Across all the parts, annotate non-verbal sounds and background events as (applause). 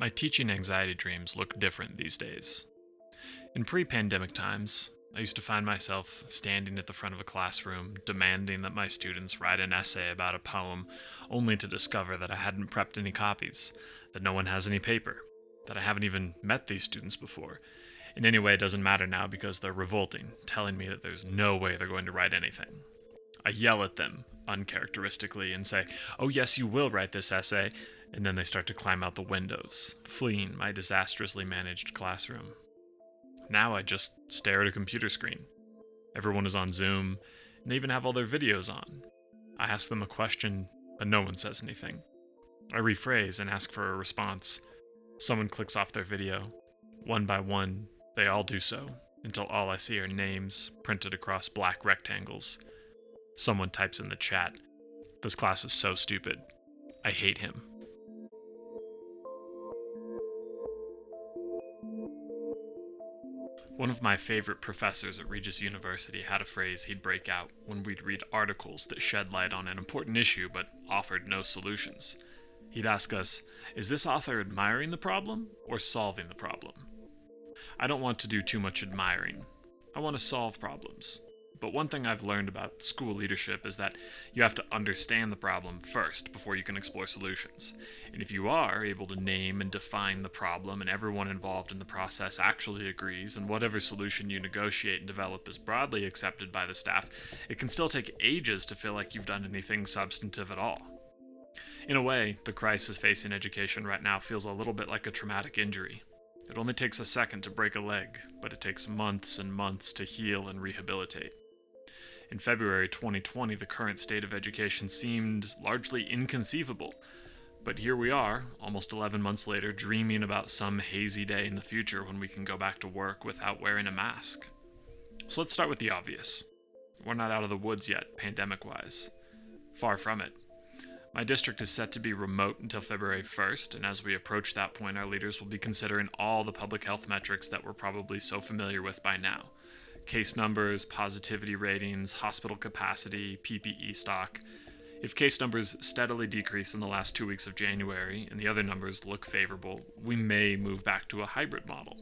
My teaching anxiety dreams look different these days. In pre pandemic times, I used to find myself standing at the front of a classroom, demanding that my students write an essay about a poem, only to discover that I hadn't prepped any copies, that no one has any paper, that I haven't even met these students before. In any way, it doesn't matter now because they're revolting, telling me that there's no way they're going to write anything. I yell at them, uncharacteristically, and say, Oh, yes, you will write this essay, and then they start to climb out the windows, fleeing my disastrously managed classroom. Now I just stare at a computer screen. Everyone is on Zoom, and they even have all their videos on. I ask them a question, but no one says anything. I rephrase and ask for a response. Someone clicks off their video. One by one, they all do so, until all I see are names printed across black rectangles. Someone types in the chat, This class is so stupid. I hate him. One of my favorite professors at Regis University had a phrase he'd break out when we'd read articles that shed light on an important issue but offered no solutions. He'd ask us, Is this author admiring the problem or solving the problem? I don't want to do too much admiring. I want to solve problems. But one thing I've learned about school leadership is that you have to understand the problem first before you can explore solutions. And if you are able to name and define the problem and everyone involved in the process actually agrees, and whatever solution you negotiate and develop is broadly accepted by the staff, it can still take ages to feel like you've done anything substantive at all. In a way, the crisis facing education right now feels a little bit like a traumatic injury. It only takes a second to break a leg, but it takes months and months to heal and rehabilitate. In February 2020, the current state of education seemed largely inconceivable. But here we are, almost 11 months later, dreaming about some hazy day in the future when we can go back to work without wearing a mask. So let's start with the obvious. We're not out of the woods yet, pandemic wise. Far from it. My district is set to be remote until February 1st, and as we approach that point, our leaders will be considering all the public health metrics that we're probably so familiar with by now case numbers, positivity ratings, hospital capacity, PPE stock. If case numbers steadily decrease in the last two weeks of January and the other numbers look favorable, we may move back to a hybrid model.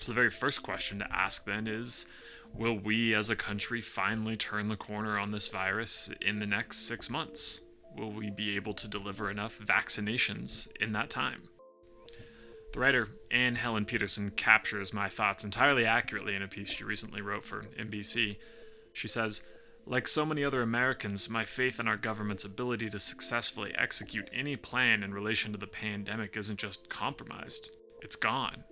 So, the very first question to ask then is Will we as a country finally turn the corner on this virus in the next six months? Will we be able to deliver enough vaccinations in that time? The writer Anne Helen Petersen captures my thoughts entirely accurately in a piece she recently wrote for NBC. She says, like so many other Americans, my faith in our government's ability to successfully execute any plan in relation to the pandemic isn't just compromised, it's gone.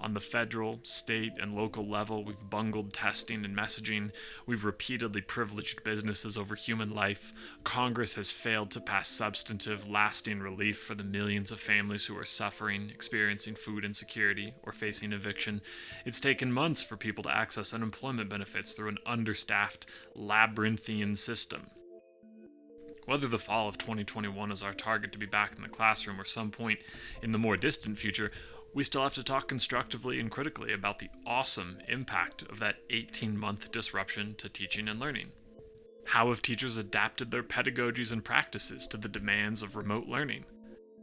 On the federal, state, and local level, we've bungled testing and messaging. We've repeatedly privileged businesses over human life. Congress has failed to pass substantive, lasting relief for the millions of families who are suffering, experiencing food insecurity, or facing eviction. It's taken months for people to access unemployment benefits through an understaffed, labyrinthian system. Whether the fall of 2021 is our target to be back in the classroom or some point in the more distant future, we still have to talk constructively and critically about the awesome impact of that 18 month disruption to teaching and learning. How have teachers adapted their pedagogies and practices to the demands of remote learning?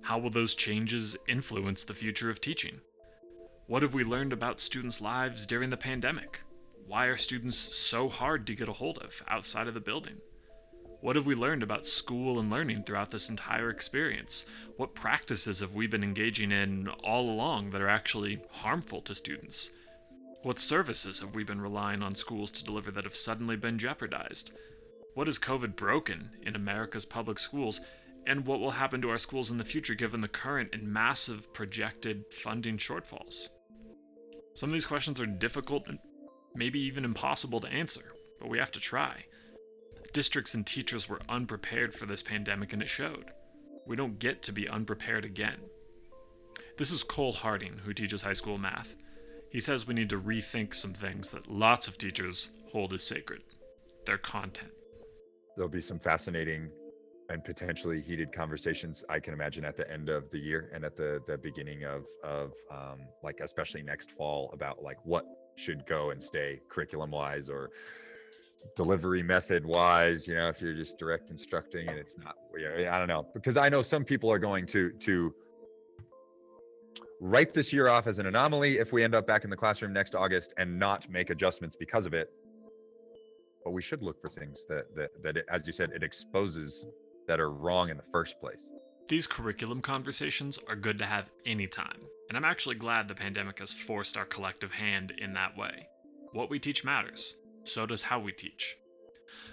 How will those changes influence the future of teaching? What have we learned about students' lives during the pandemic? Why are students so hard to get a hold of outside of the building? What have we learned about school and learning throughout this entire experience? What practices have we been engaging in all along that are actually harmful to students? What services have we been relying on schools to deliver that have suddenly been jeopardized? What has COVID broken in America's public schools? And what will happen to our schools in the future given the current and massive projected funding shortfalls? Some of these questions are difficult and maybe even impossible to answer, but we have to try. Districts and teachers were unprepared for this pandemic, and it showed. We don't get to be unprepared again. This is Cole Harding, who teaches high school math. He says we need to rethink some things that lots of teachers hold as sacred their content. There'll be some fascinating and potentially heated conversations I can imagine at the end of the year and at the the beginning of of um, like especially next fall about like what should go and stay curriculum wise or delivery method wise you know if you're just direct instructing and it's not i don't know because i know some people are going to to write this year off as an anomaly if we end up back in the classroom next August and not make adjustments because of it. But we should look for things that that that it, as you said, it exposes that are wrong in the first place. These curriculum conversations are good to have anytime, and I'm actually glad the pandemic has forced our collective hand in that way. What we teach matters, so does how we teach.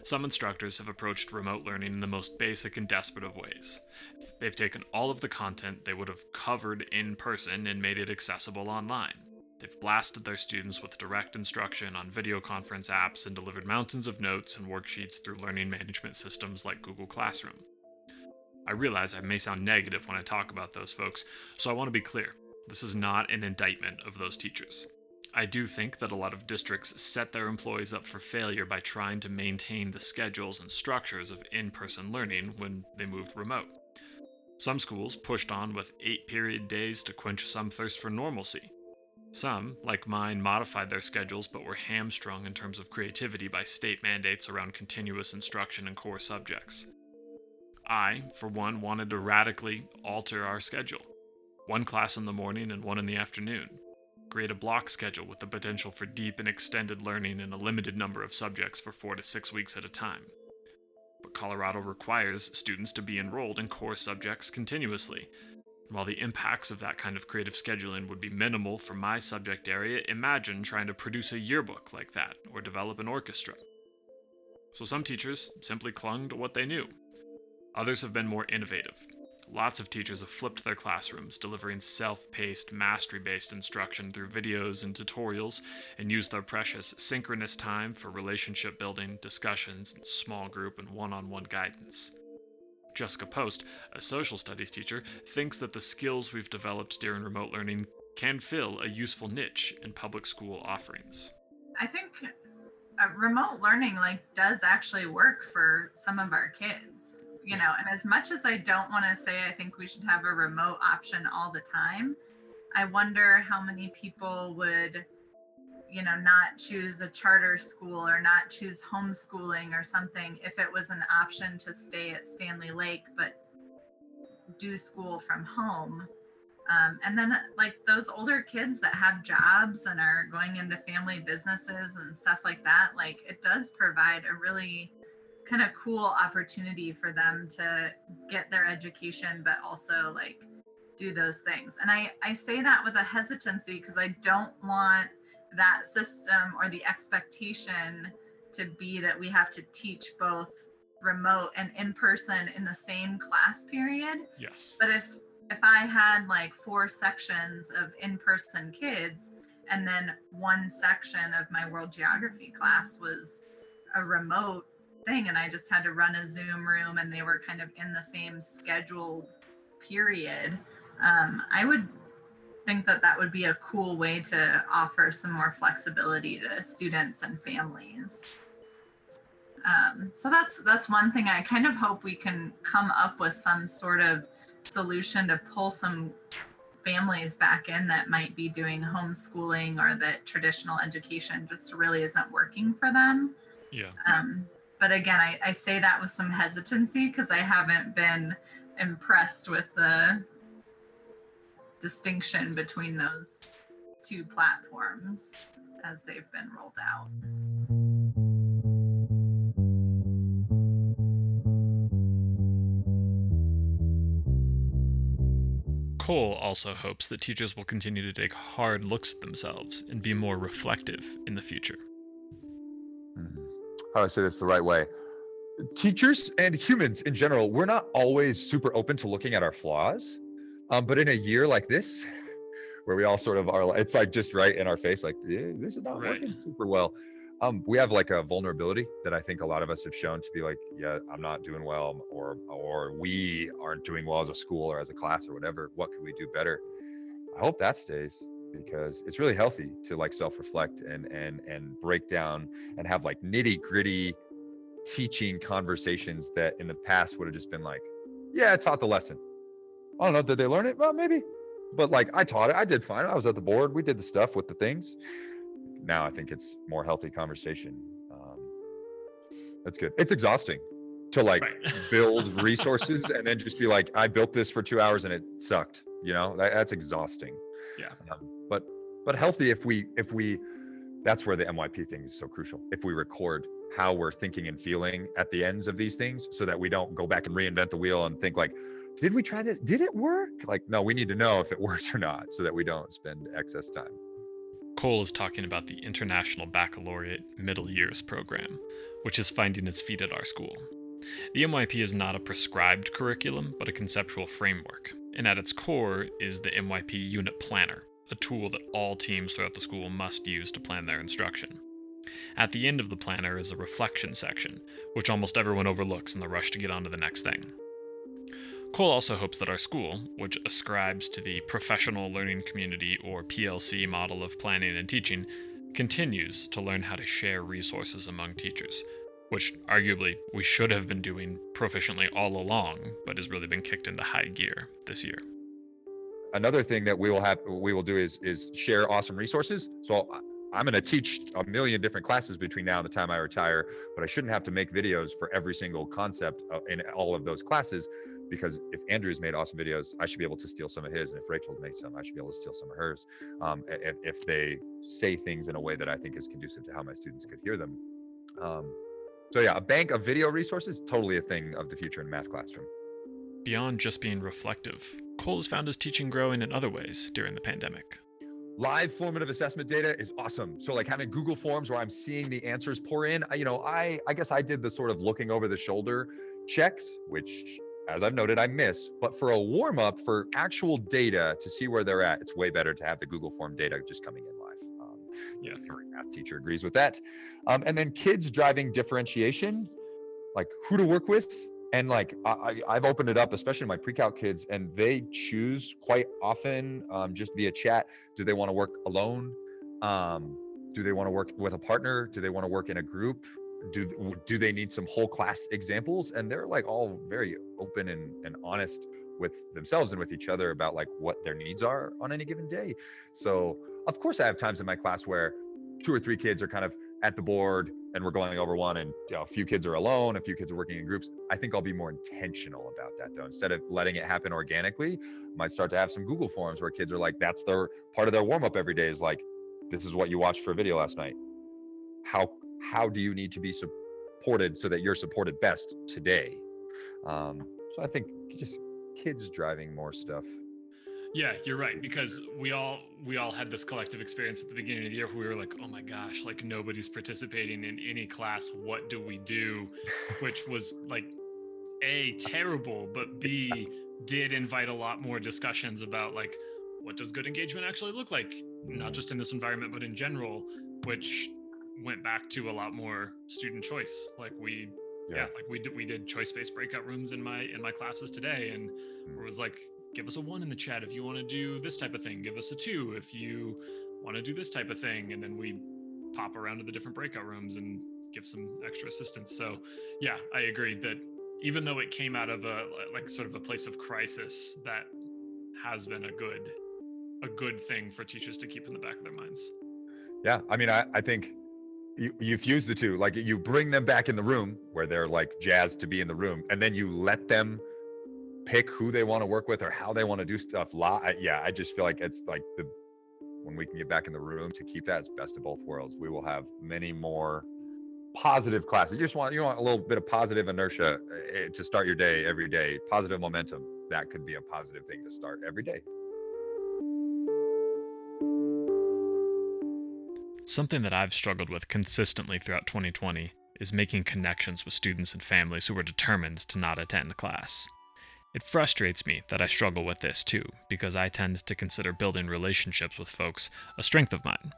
Some instructors have approached remote learning in the most basic and desperate of ways. They've taken all of the content they would have covered in person and made it accessible online. They've blasted their students with direct instruction on video conference apps and delivered mountains of notes and worksheets through learning management systems like Google Classroom. I realize I may sound negative when I talk about those folks, so I want to be clear. This is not an indictment of those teachers. I do think that a lot of districts set their employees up for failure by trying to maintain the schedules and structures of in person learning when they moved remote. Some schools pushed on with eight period days to quench some thirst for normalcy. Some, like mine, modified their schedules but were hamstrung in terms of creativity by state mandates around continuous instruction in core subjects. I, for one, wanted to radically alter our schedule one class in the morning and one in the afternoon. Create a block schedule with the potential for deep and extended learning in a limited number of subjects for four to six weeks at a time. But Colorado requires students to be enrolled in core subjects continuously. While the impacts of that kind of creative scheduling would be minimal for my subject area, imagine trying to produce a yearbook like that or develop an orchestra. So some teachers simply clung to what they knew Others have been more innovative. Lots of teachers have flipped their classrooms, delivering self paced, mastery based instruction through videos and tutorials, and used their precious synchronous time for relationship building, discussions, small group, and one on one guidance. Jessica Post, a social studies teacher, thinks that the skills we've developed during remote learning can fill a useful niche in public school offerings. I think uh, remote learning like does actually work for some of our kids you know and as much as i don't want to say i think we should have a remote option all the time i wonder how many people would you know not choose a charter school or not choose homeschooling or something if it was an option to stay at stanley lake but do school from home. Um, and then like those older kids that have jobs and are going into family businesses and stuff like that like it does provide a really kind of cool opportunity for them to get their education but also like do those things. And i i say that with a hesitancy because i don't want that system or the expectation to be that we have to teach both remote and in person in the same class period. Yes. But if if i had like four sections of in-person kids and then one section of my world geography class was a remote thing and I just had to run a Zoom room and they were kind of in the same scheduled period, um, I would think that that would be a cool way to offer some more flexibility to students and families. Um, so that's that's one thing I kind of hope we can come up with some sort of solution to pull some families back in that might be doing homeschooling or that traditional education just really isn't working for them. Yeah. Um, but again, I, I say that with some hesitancy because I haven't been impressed with the distinction between those two platforms as they've been rolled out. Cole also hopes that teachers will continue to take hard looks at themselves and be more reflective in the future how do I say this the right way? Teachers and humans in general, we're not always super open to looking at our flaws. Um, but in a year like this, (laughs) where we all sort of are, it's like just right in our face, like yeah, this is not right. working super well. Um, we have like a vulnerability that I think a lot of us have shown to be like, yeah, I'm not doing well, or or we aren't doing well as a school or as a class or whatever. What can we do better? I hope that stays because it's really healthy to like self-reflect and and and break down and have like nitty gritty teaching conversations that in the past would have just been like yeah i taught the lesson. I don't know did they learn it? Well maybe. But like i taught it. I did fine. I was at the board. We did the stuff with the things. Now i think it's more healthy conversation. Um, that's good. It's exhausting to like right. (laughs) build resources and then just be like i built this for two hours and it sucked you know? That, that's exhausting. Yeah. Um, but healthy if we if we that's where the MYP thing is so crucial. If we record how we're thinking and feeling at the ends of these things so that we don't go back and reinvent the wheel and think like did we try this? Did it work? Like no we need to know if it (laughs) works or not so that we don't spend excess time. Cole is talking about the international baccalaureate middle years program which is finding its feet at our school. The myp is not a prescribed curriculum but a conceptual framework and at its core is the myp unit planner tool that all teams throughout the school must use to plan their instruction at the end of the planner is a reflection section, which almost everyone overlooks in the rush to get on to the next thing. Cole also hopes that our school, which ascribes to the Professional Learning Community or PLC model of planning and teaching, continues to learn how to share resources among teachers, which arguably we should have been doing proficiently all along, but has really been kicked into high gear this year. Another thing that we will have we will do is is share awesome resources. So I'm going to teach a million different classes between now and the time I retire, but I shouldn't have to make videos for every single concept uh, in all of those classes because if Andrew's made awesome videos, I should be able to steal some of his. And if Rachel makes some, I should be able to steal some of hers. Um, if, if, they say things in a way that I think is conducive to how my students could hear them. Um, so yeah, a bank of video resources, totally a thing of the future in math classroom. Beyond just being reflective, Cole has found his teaching growing in other ways during the pandemic. Live formative assessment data is awesome. So like having google forms where i'm seeing the answers pour in you know i i guess i did the sort of looking over the shoulder checks which as i've noted i miss. But for a warm up for actual data to see where they're at it's way better to have the google form data just coming in live. Um, yeah. every math teacher agrees with that. Um, and then kids driving differentiation. Like who to work with and like I, have opened it up especially my pre-calc kids and they choose quite often um, just via chat do they want to work alone? Um, do they want to work with a partner? Do they want to work in a group? Do do they need some whole class examples? And they're like all very open and, and honest with themselves and with each other about like what their needs are on any given day. So of course i have times in my class where two or three kids are kind of at the board and we're going over one and you know, a few kids are alone a few kids are working in groups i think i'll be more intentional about that though. Instead of letting it happen organically I might start to have some google forms where kids are like that's their part of their warm up every day is like this is what you watched for a video last night. How how do you need to be supported so that you're supported best today? Um, so i think just kids driving more stuff yeah, you're right because we all we all had this collective experience at the beginning of the year where we were like, "Oh my gosh, like nobody's participating in any class. What do we do?" (laughs) Which was like a terrible, but b did invite a lot more discussions about like what does good engagement actually look like, not just in this environment but in general, which went back to a lot more student choice. Like we yeah. yeah, like we did we did choice based breakout rooms in my in my classes today and mm. it was like give us a one in the chat if you want to do this type of thing. Give us a two if you want to do this type of thing. And then we pop around to the different breakout rooms and give some extra assistance. So, yeah, I agree that even though it came out of a like sort of a place of crisis, that has been a good a good thing for teachers to keep in the back of their minds. Yeah, I mean, I, I think you, you fuse the two. Like you bring them back in the room where they're like jazzed to be in the room, and then you let them pick who they want to work with or how they want to do stuff. Yeah, I just feel like it's like the when we can get back in the room to keep that, it's best of both worlds. We will have many more positive classes. You just want you want a little bit of positive inertia eh, to start your day every day. Positive momentum. That could be a positive thing to start every day. Something that I've struggled with consistently throughout 2020 is making connections with students and families who are determined to not attend class. It frustrates me that I struggle with this too, because I tend to consider building relationships with folks a strength of mine.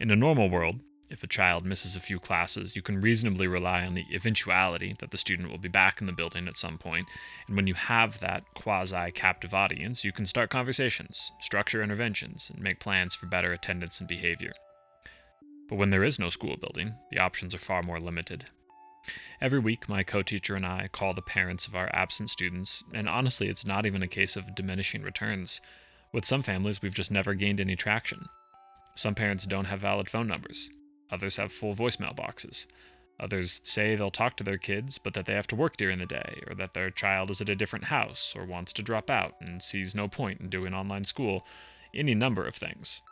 In a normal world, if a child misses a few classes, you can reasonably rely on the eventuality that the student will be back in the building at some point, and when you have that quasi captive audience, you can start conversations, structure interventions, and make plans for better attendance and behavior. But when there is no school building, the options are far more limited, Every week, my co teacher and I call the parents of our absent students, and honestly, it's not even a case of diminishing returns. With some families, we've just never gained any traction. Some parents don't have valid phone numbers, others have full voicemail boxes. Others say they'll talk to their kids, but that they have to work during the day, or that their child is at a different house, or wants to drop out and sees no point in doing online school, any number of things.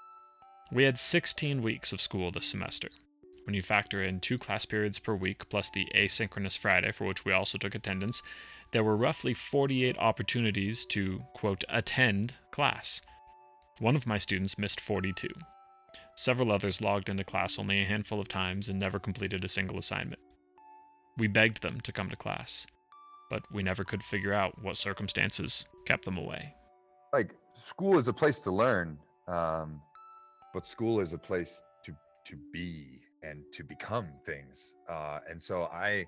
We had 16 weeks of school this semester. When you factor in two class periods per week plus the asynchronous Friday, for which we also took attendance, there were roughly 48 opportunities to, quote, attend class. One of my students missed 42. Several others logged into class only a handful of times and never completed a single assignment. We begged them to come to class, but we never could figure out what circumstances kept them away. Like school is a place to learn, um, but school is a place to to be and to become things. Uh, and so I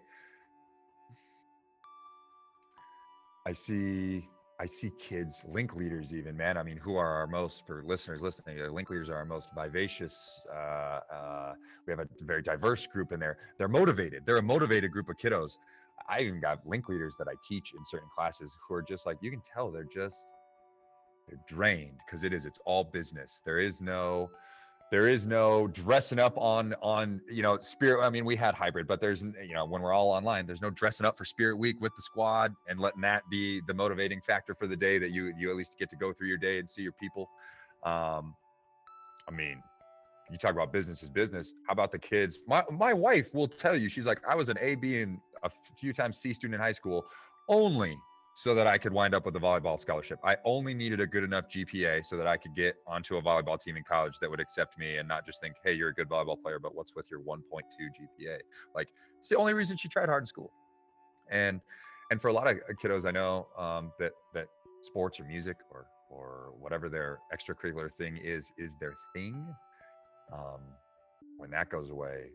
I see I see kids, link leaders, even man. I mean, who are our most for listeners listening? Uh, link leaders are our most vivacious. Uh, uh, we have a very diverse group in there. They're motivated. They're a motivated group of kiddos. I even got link leaders that I teach in certain classes who are just like you can tell they're just they're drained because it is. It's all business. There is no there is no dressing up on on you know spirit i mean we had hybrid but there's you know when we're all online there's no dressing up for spirit week with the squad and letting that be the motivating factor for the day that you you at least get to go through your day and see your people. Um i mean you talk about business is business. How about the kids? My my wife will tell you she's like i was an a b and a few times c student in high school only so that I could wind up with a volleyball scholarship. I only needed a good enough GPA so that I could get onto a volleyball team in college that would accept me and not just think, hey, you're a good volleyball player, but what's with your 1.2 GPA? Like it's the only reason she tried hard in school. And and for a lot of kiddos I know um, that that sports or music or or whatever their extracurricular thing is is their thing. Um, when that goes away,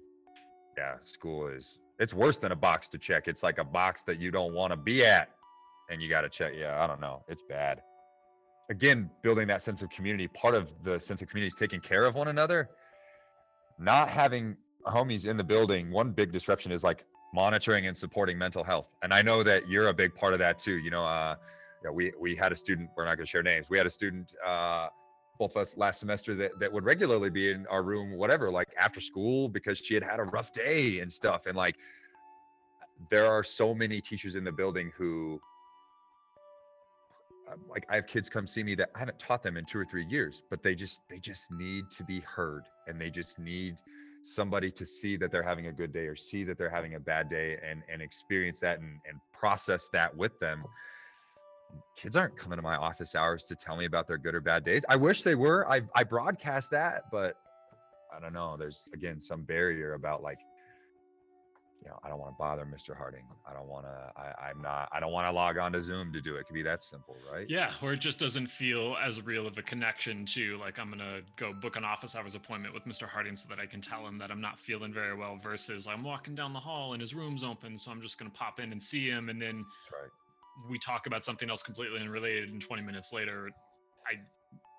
yeah, school is it's worse than a box to check. It's like a box that you don't want to be at and you got to check. Yeah, I don't know. It's bad. Again, building that sense of community. Part of the sense of community is taking care of one another. Not having homies in the building. One big disruption is like monitoring and supporting mental health. And I know that you're a big part of that too. You know, uh, yeah, we we had a student. We're not going to share names. We had a student. Uh, both of us last semester that, that would regularly be in our room, whatever, like after school because she had had a rough day and stuff. And like, there are so many teachers in the building who like I have kids come see me that I haven't taught them in two or three years, but they just they just need to be heard and they just need somebody to see that they're having a good day or see that they're having a bad day and and experience that and, and process that with them. Kids aren't coming to my office hours to tell me about their good or bad days. I wish they were. I i broadcast that but i don't know. There's again some barrier about like you know, I don't want to bother Mr. Harding. I don't want to, I, I'm not, I don't want to log on to Zoom to do it. It could be that simple, right? Yeah. Or it just doesn't feel as real of a connection to like, I'm going to go book an office hours appointment with Mr. Harding so that I can tell him that I'm not feeling very well versus I'm walking down the hall and his room's open. So I'm just going to pop in and see him. And then That's right. we talk about something else completely unrelated. And 20 minutes later, I,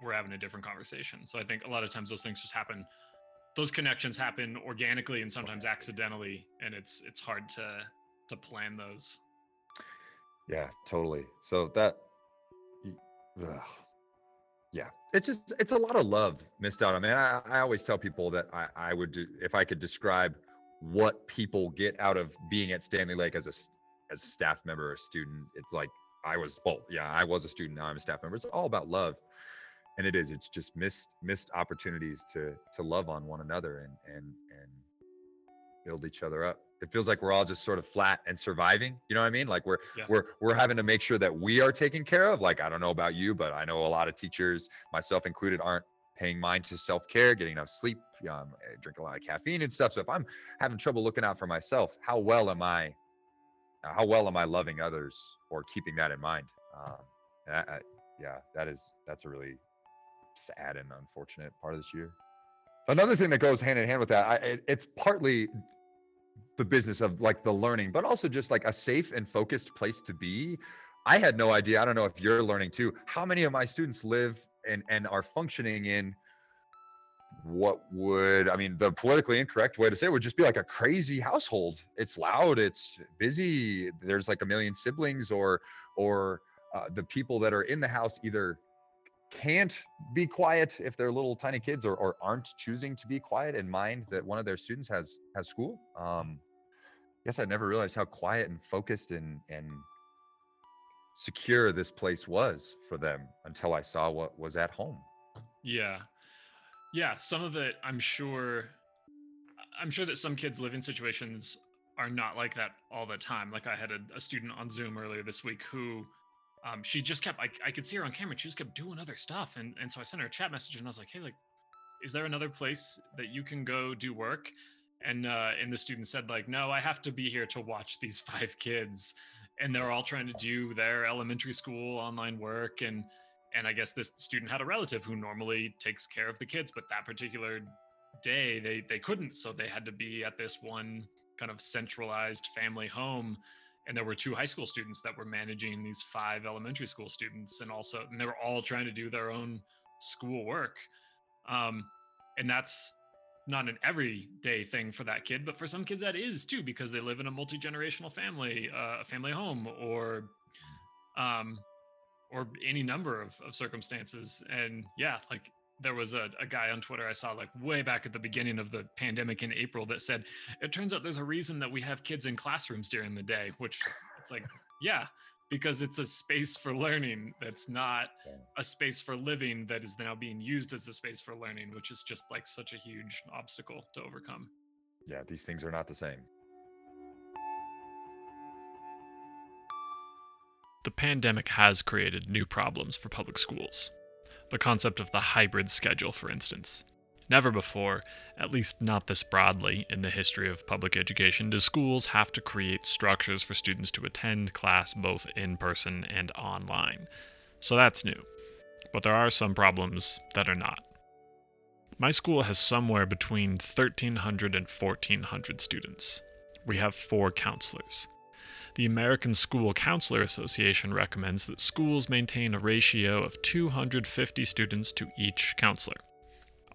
we're having a different conversation. So I think a lot of times those things just happen those connections happen organically and sometimes accidentally and it's it's hard to to plan those. Yeah totally. So that ugh, yeah it's just it's a lot of love missed out on man I, I always tell people that i i would do if i could describe what people get out of being at stanley lake as a as a staff member or a student it's like i was well yeah i was a student now i'm a staff member. It's all about love and it is it's just missed missed opportunities to to love on one another and and and build each other up. It feels like we're all just sort of flat and surviving you know what i mean? Like we're yeah. we're we're having to make sure that we are taken care of. Like i don't know about you but i know a lot of teachers myself included aren't paying mind to self-care getting enough sleep um, drinking a lot of caffeine and stuff. So if i'm having trouble looking out for myself how well am i how well am i loving others or keeping that in mind? Um, I, I, yeah that is that's a really sad and unfortunate part of this year. Another thing that goes hand in hand with that, I, it, it's partly the business of like the learning, but also just like a safe and focused place to be. I had no idea. I don't know if you're learning too. How many of my students live and and are functioning in what would I mean the politically incorrect way to say it would just be like a crazy household. It's loud, it's busy. There's like a million siblings, or or uh, the people that are in the house either can't be quiet if they're little tiny kids or, or aren't choosing to be quiet and mind that one of their students has has school um I guess i never realized how quiet and focused and and secure this place was for them until i saw what was at home Yeah. Yeah, some of it I'm sure I'm sure that some kids live in situations are not like that all the time. Like I had a, a student on Zoom earlier this week who um, she just kept I, I could see her on camera she just kept doing other stuff and and so I sent her a chat message and I was like, hey, like, is there another place that you can go do work? And uh, and the student said like, no, I have to be here to watch these (laughs) five kids, and they're all trying to do their elementary school online work and and I guess this student had a relative who normally takes care of the kids, but that particular day they they couldn't, so they had to be at this one kind of centralized family home and there were two high school students that were managing these five elementary school students and also and they were all trying to do their own school work um, and that's not an everyday thing for that kid but for some kids that is too because they live in a multi-generational family uh, a family home or um, or any number of, of circumstances. And yeah like there was a, a guy on twitter i saw like way back at the beginning of the pandemic in april that said it turns out there's a reason that we have kids in classrooms during the day which it's like (laughs) yeah because it's a space for learning that's not a space for living that is now being used as a space for learning which is just like such a huge obstacle to overcome Yeah, these things are not the same. The pandemic has created new problems for public schools. The concept of the hybrid schedule, for instance. Never before, at least not this broadly in the history of public education, do schools have to create structures for students to attend class both in person and online. So that's new. But there are some problems that are not. My school has somewhere between 1,300 and 1,400 students. We have four counselors. The American School Counselor Association recommends that schools maintain a ratio of 250 students to each counselor.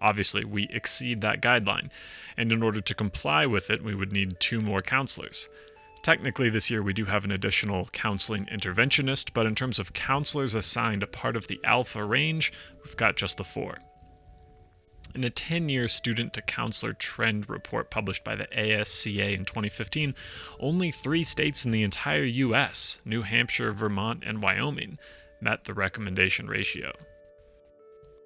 Obviously, we exceed that guideline, and in order to comply with it, we would need two more counselors. Technically, this year we do have an additional counseling interventionist, but in terms of counselors assigned a part of the alpha range, we've got just the four. In a 10 year student to counselor trend report published by the ASCA in 2015, only three states in the entire US, New Hampshire, Vermont, and Wyoming, met the recommendation ratio.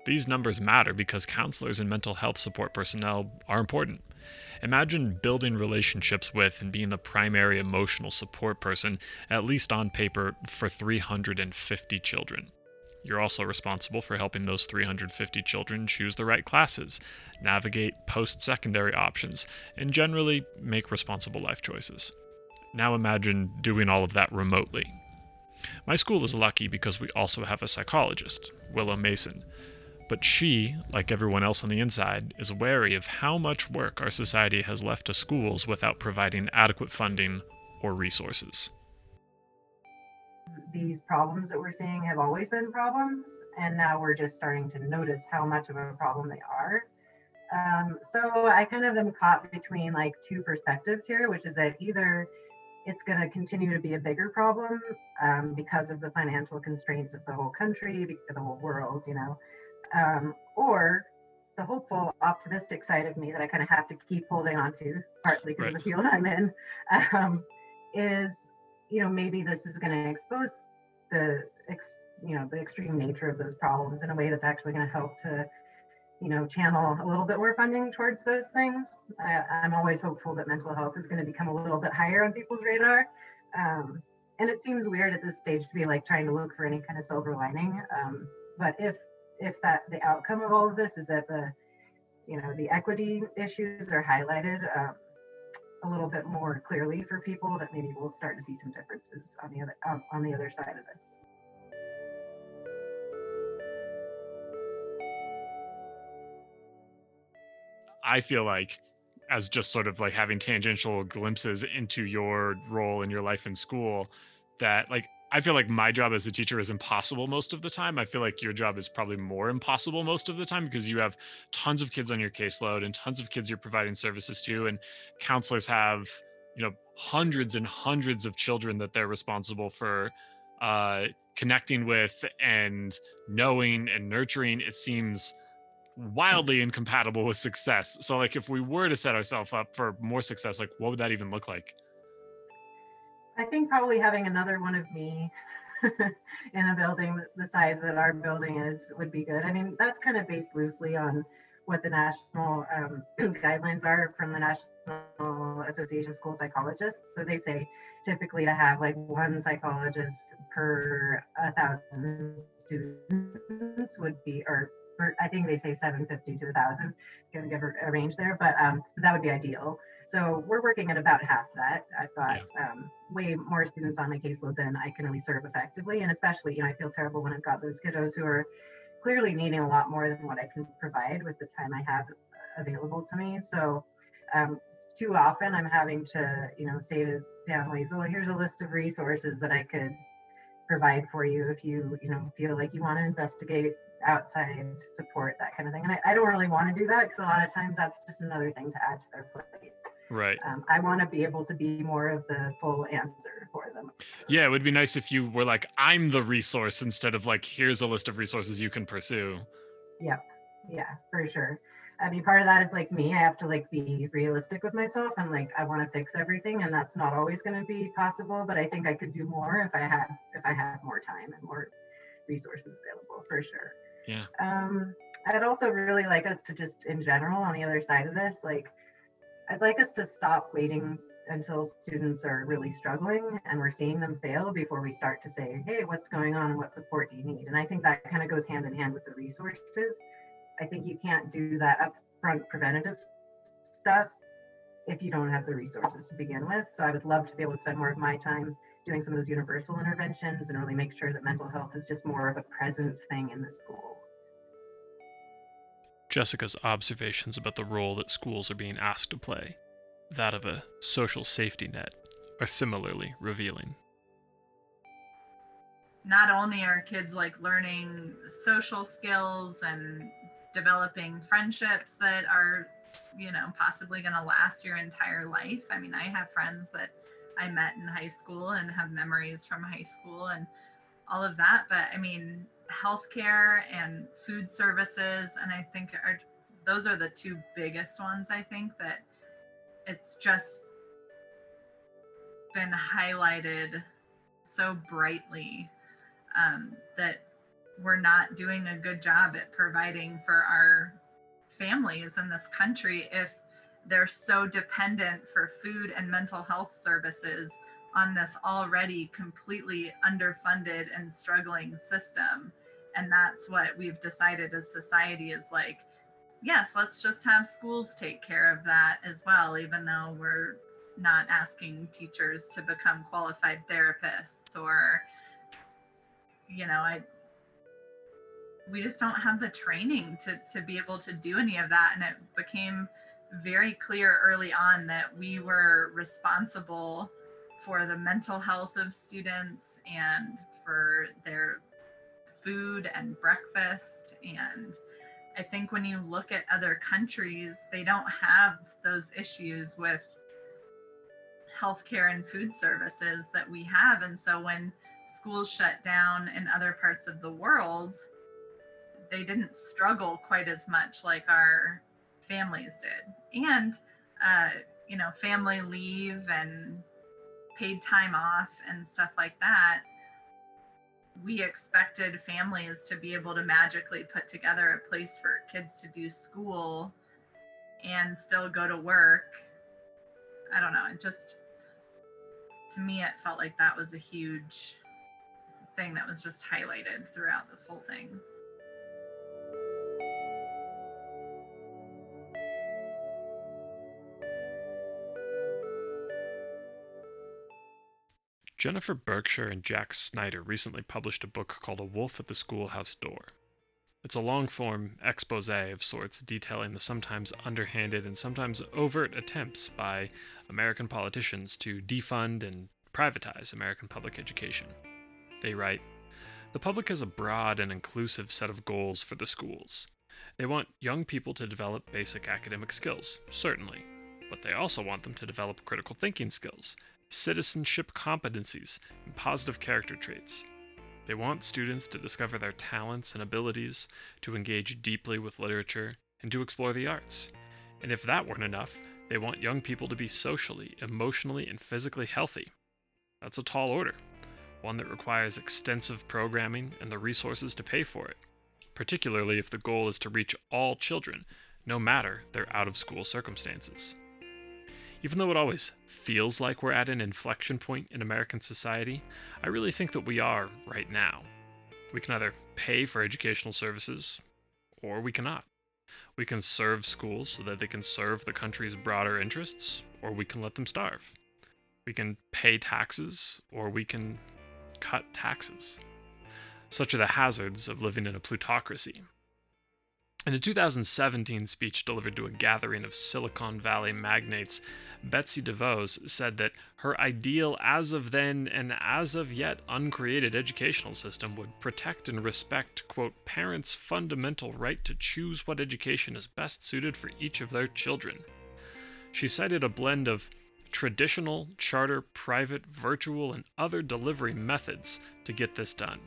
These numbers matter because counselors and mental health support personnel are important. Imagine building relationships with and being the primary emotional support person, at least on paper, for 350 children. You're also responsible for helping those 350 children choose the right classes, navigate post secondary options, and generally make responsible life choices. Now imagine doing all of that remotely. My school is lucky because we also have a psychologist, Willow Mason. But she, like everyone else on the inside, is wary of how much work our society has left to schools without providing adequate funding or resources these problems that we're seeing have always been problems, and now we're just starting to notice how much of a problem they are. Um, so I kind of am caught between like two perspectives here, which is that either it's going to continue to be a bigger problem um, because of the financial constraints of the whole country, the whole world, you know, um, or the hopeful, optimistic side of me that I kind of have to keep holding on to, partly because right. of the field I'm in, (laughs) um, is you know, maybe this is going to expose the, ex, you know, the extreme nature of those problems in a way that's actually going to help to, you know, channel a little bit more funding towards those things. I, am always hopeful that mental health is going to become a little bit higher on people's radar. Um, and it seems weird at this stage to be like trying to look for any kind of silver lining. Um, but if if that the outcome of all of this is that the you know the equity issues are highlighted um, a little bit more clearly for people that maybe we'll start to see some differences on the other on the other side of this. I feel like as just sort of like having tangential glimpses into your role in your life in school that like I feel like my job as a teacher is impossible most of the time. I feel like your job is probably more impossible most of the time because you have tons of kids on your caseload and tons of kids you're providing services to and counselors have, you know, hundreds and hundreds of children that they're responsible for uh connecting with and knowing and nurturing. It seems wildly incompatible with success. So like if we were to set ourselves up for more success, like what would that even look like? I think probably having another one of me (laughs) in a building the size that our building is would be good. I mean, that's kind of based loosely on what the national um, (clears throat) guidelines are from the National Association of School Psychologists. So they say typically to have like one psychologist per a thousand students would be, or I think they say 750 to a thousand, give, give a range there, but um, that would be ideal. So we're working at about half that. I've got yeah. um, way more students on my caseload than I can really serve effectively. And especially, you know, I feel terrible when I've got those kiddos who are clearly needing a lot more than what I can provide with the time I have available to me. So um, too often I'm having to, you know, say to families, well, here's a list of resources that I could provide for you if you, you know, feel like you want to investigate outside support, that kind of thing. And I, I don't really want to do that because a lot of times that's just another thing to add to their plate. Right. Um, I want to be able to be more of the full answer for them. Yeah, it would be nice if you were like, I'm the resource instead of like, here's a list of resources you can pursue. Yep. yeah, for sure. I mean, part of that is like me. I have to like be realistic with myself and like I want to fix everything, and that's not always going to be possible. But I think I could do more if I had if I had more time and more resources available for sure. Yeah. Um, I'd also really like us to just in general on the other side of this, like I'd like us to stop waiting until students are really struggling and we're seeing them fail before we start to say, hey, what's going on and what support do you need? And I think that kind of goes hand in hand with the resources. I think you can't do that upfront preventative stuff if you don't have the resources to begin with. So I would love to be able to spend more of my time doing some of those universal interventions and really make sure that mental health is just more of a present thing in the school. Jessica's observations about the role that schools are being asked to play, that of a social safety net, are similarly revealing. Not only are kids like learning social skills and developing friendships that are, you know, possibly going to last your entire life. I mean, I have friends that I met in high school and have memories from high school and all of that. But I mean, healthcare and food services and i think are those are the two biggest ones i think that it's just been highlighted so brightly um, that we're not doing a good job at providing for our families in this country if they're so dependent for food and mental health services on this already completely underfunded and struggling system and that's what we've decided as society is like yes let's just have schools take care of that as well even though we're not asking teachers to become qualified therapists or you know i we just don't have the training to to be able to do any of that. And it became very clear early on that we were responsible for the mental health of students and for their food and breakfast. And I think when you look at other countries, they don't have those issues with healthcare and food services that we have. And so when schools shut down in other parts of the world, they didn't struggle quite as much like our families did. And, uh, you know, family leave and paid time off and stuff like that we expected families to be able to magically put together a place for kids to do school and still go to work. I don't know. It just, to me, it felt like that was a huge thing that was just highlighted throughout this whole thing. Jennifer Berkshire and Jack Schneider recently published a book called A Wolf at the Schoolhouse Door. It's a long form expose of sorts detailing the sometimes underhanded and sometimes overt attempts by American politicians to defund and privatize American public education. They write The public has a broad and inclusive set of goals for the schools. They want young people to develop basic academic skills, certainly, but they also want them to develop critical thinking skills citizenship competencies, and positive character traits. They want students to discover their talents and abilities, to engage deeply with literature, and to explore the arts. And if that weren't enough, they want young people to be socially, emotionally, and physically healthy. That's a tall order. one that requires extensive programming and the resources to pay for it, particularly if the goal is to reach all children, no matter their out of school circumstances. Even though it always feels like we're at an inflection point in American society, I really think that we are right now. We can either pay for educational services, or we cannot. We can serve schools so that they can serve the country's broader interests, or we can let them starve. We can pay taxes, or we can cut taxes. Such are the hazards of living in a plutocracy. In a 2017 speech delivered to a gathering of Silicon Valley magnates, Betsy DeVos said that her ideal as of then and as of yet uncreated educational system would protect and respect, quote, parents' fundamental right to choose what education is best suited for each of their children. She cited a blend of traditional, charter, private, virtual, and other delivery methods to get this done.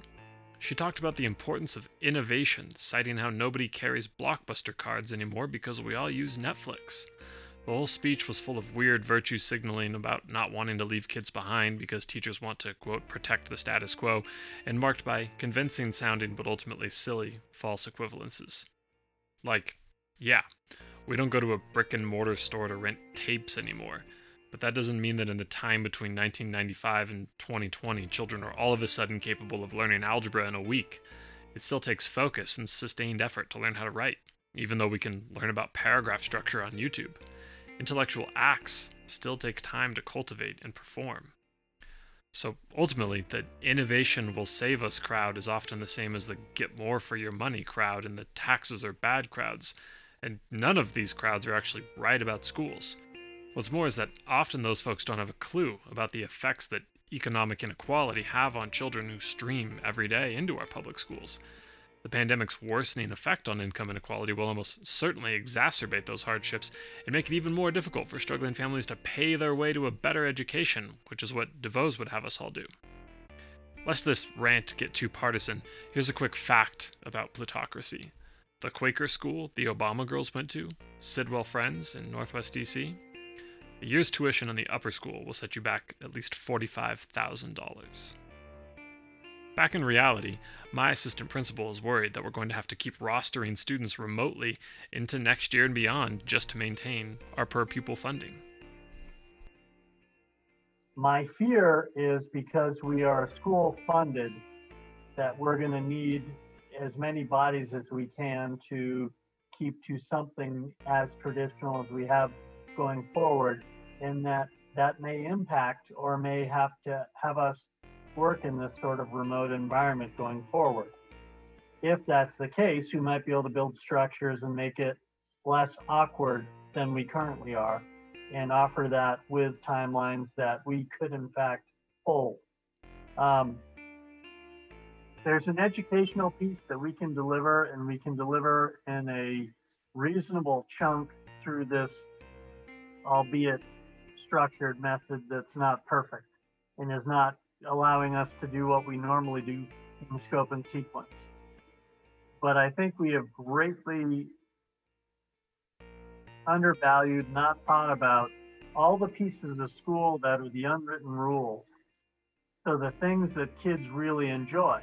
She talked about the importance of innovation, citing how nobody carries blockbuster cards anymore because we all use Netflix. The whole speech was full of weird virtue signaling about not wanting to leave kids behind because teachers want to, quote, protect the status quo, and marked by convincing sounding but ultimately silly false equivalences. Like, yeah, we don't go to a brick and mortar store to rent tapes anymore, but that doesn't mean that in the time between 1995 and 2020, children are all of a sudden capable of learning algebra in a week. It still takes focus and sustained effort to learn how to write, even though we can learn about paragraph structure on YouTube. Intellectual acts still take time to cultivate and perform. So ultimately, the innovation will save us crowd is often the same as the get more for your money crowd and the taxes are bad crowds. And none of these crowds are actually right about schools. What's more is that often those folks don't have a clue about the effects that economic inequality have on children who stream every day into our public schools. The pandemic's worsening effect on income inequality will almost certainly exacerbate those hardships and make it even more difficult for struggling families to pay their way to a better education, which is what DeVos would have us all do. Lest this rant get too partisan, here's a quick fact about plutocracy. The Quaker school the Obama girls went to, Sidwell Friends in Northwest DC, a year's tuition in the upper school will set you back at least $45,000. Back in reality, my assistant principal is worried that we're going to have to keep rostering students remotely into next year and beyond just to maintain our per pupil funding. My fear is because we are a school funded that we're going to need as many bodies as we can to keep to something as traditional as we have going forward and that that may impact or may have to have us work in this sort of remote environment going forward. If that's the case, we might be able to build structures and make it less awkward than we currently are and offer that with timelines that we could in fact hold. Um, there's an educational piece that we can deliver and we can deliver in a reasonable chunk through this, albeit structured method that's not perfect and is not allowing us to do what we normally do in scope and sequence. But I think we have greatly undervalued, not thought about all the pieces of school that are the unwritten rules. So the things that kids really enjoy,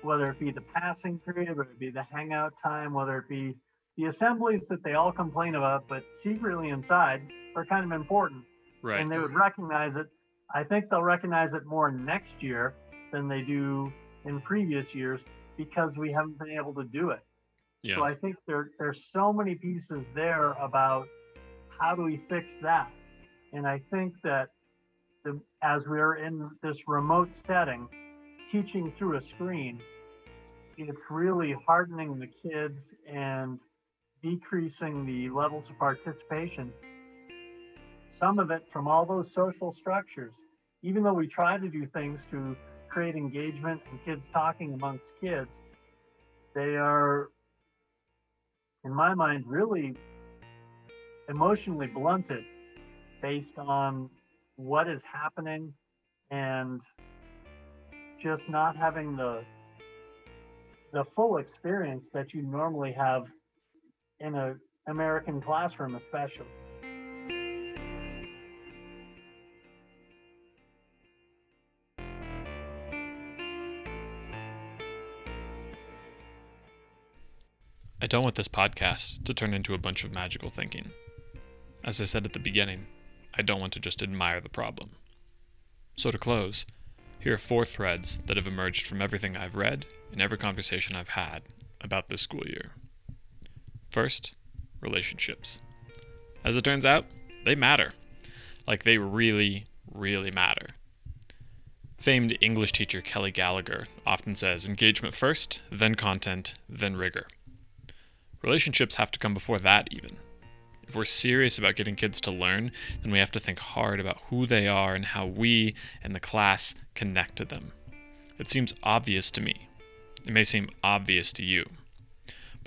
whether it be the passing period, whether it be the hangout time, whether it be the assemblies that they all complain about, but secretly inside are kind of important. Right. And they would recognize it I think they'll recognize it more next year than they do in previous years because we haven't been able to do it. Yeah. So I think there there's so many pieces there about how do we fix that. And I think that the, as we're in this remote setting, teaching through a screen, it's really hardening the kids and decreasing the levels of participation some of it from all those social structures. Even though we try to do things to create engagement and kids talking amongst kids, they are, in my mind, really emotionally blunted based on what is happening and just not having the the full experience that you normally have in an American classroom, especially. I don't want this podcast to turn into a bunch of magical thinking. As I said at the beginning, I don't want to just admire the problem. So, to close, here are four threads that have emerged from everything I've read and every conversation I've had about this school year. First, relationships. As it turns out, they matter. Like, they really, really matter. Famed English teacher Kelly Gallagher often says engagement first, then content, then rigor. Relationships have to come before that, even. If we're serious about getting kids to learn, then we have to think hard about who they are and how we and the class connect to them. It seems obvious to me. It may seem obvious to you.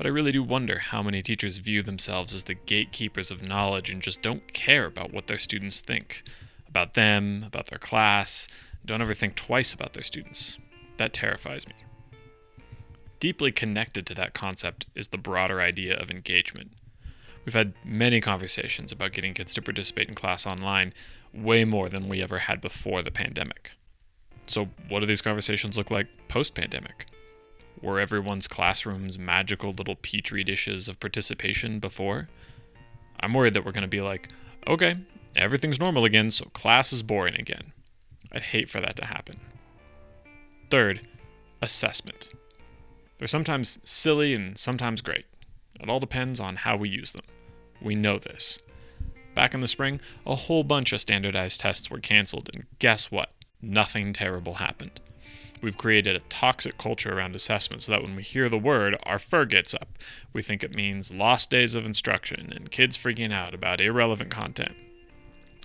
But I really do wonder how many teachers view themselves as the gatekeepers of knowledge and just don't care about what their students think about them, about their class, don't ever think twice about their students. That terrifies me. Deeply connected to that concept is the broader idea of engagement. We've had many conversations about getting kids to participate in class online, way more than we ever had before the pandemic. So, what do these conversations look like post pandemic? Were everyone's classrooms magical little petri dishes of participation before? I'm worried that we're going to be like, okay, everything's normal again, so class is boring again. I'd hate for that to happen. Third, assessment. They're sometimes silly and sometimes great. It all depends on how we use them. We know this. Back in the spring, a whole bunch of standardized tests were canceled, and guess what? Nothing terrible happened. We've created a toxic culture around assessment so that when we hear the word, our fur gets up. We think it means lost days of instruction and kids freaking out about irrelevant content.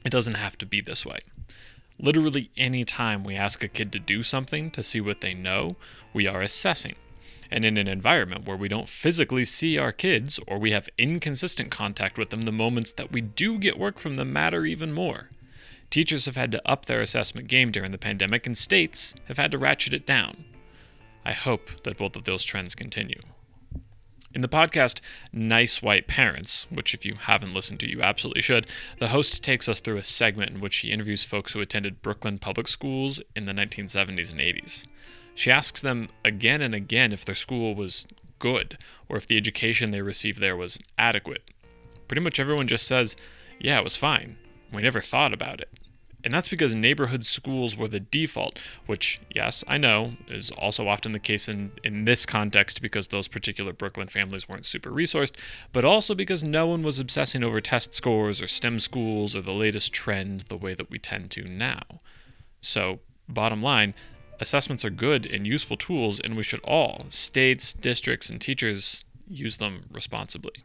It doesn't have to be this way. Literally any time we ask a kid to do something to see what they know, we are assessing. And in an environment where we don't physically see our kids or we have inconsistent contact with them, the moments that we do get work from them matter even more. Teachers have had to up their assessment game during the pandemic, and states have had to ratchet it down. I hope that both of those trends continue. In the podcast Nice White Parents, which if you haven't listened to, you absolutely should, the host takes us through a segment in which she interviews folks who attended Brooklyn public schools in the 1970s and 80s. She asks them again and again if their school was good or if the education they received there was adequate. Pretty much everyone just says, yeah, it was fine. We never thought about it. And that's because neighborhood schools were the default, which, yes, I know, is also often the case in, in this context because those particular Brooklyn families weren't super resourced, but also because no one was obsessing over test scores or STEM schools or the latest trend the way that we tend to now. So, bottom line, assessments are good and useful tools, and we should all, states, districts, and teachers, use them responsibly.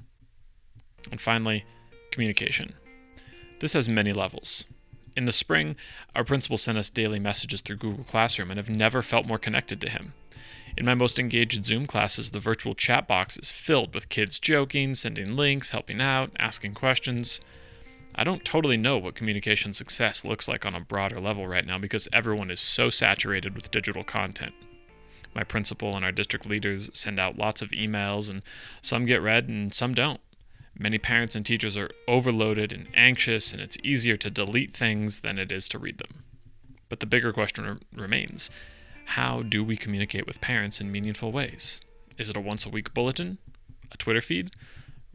And finally, communication. This has many levels. In the spring, our principal sent us daily messages through Google Classroom and have never felt more connected to him. In my most engaged Zoom classes, the virtual chat box is filled with kids joking, sending links, helping out, asking questions. I don't totally know what communication success looks like on a broader level right now because everyone is so saturated with digital content. My principal and our district leaders send out lots of emails, and some get read and some don't. Many parents and teachers are overloaded and anxious, and it's easier to delete things than it is to read them. But the bigger question remains how do we communicate with parents in meaningful ways? Is it a once a week bulletin? A Twitter feed?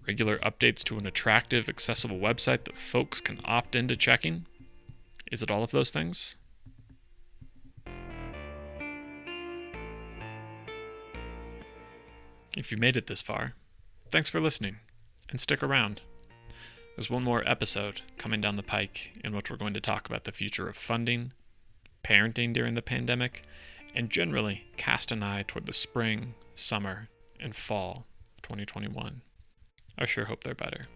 Regular updates to an attractive, accessible website that folks can opt into checking? Is it all of those things? If you made it this far, thanks for listening and stick around. There's one more episode coming down the pike in which we're going to talk about the future of funding, parenting during the pandemic, and generally cast an eye toward the spring, summer, and fall of 2021. I sure hope they're better.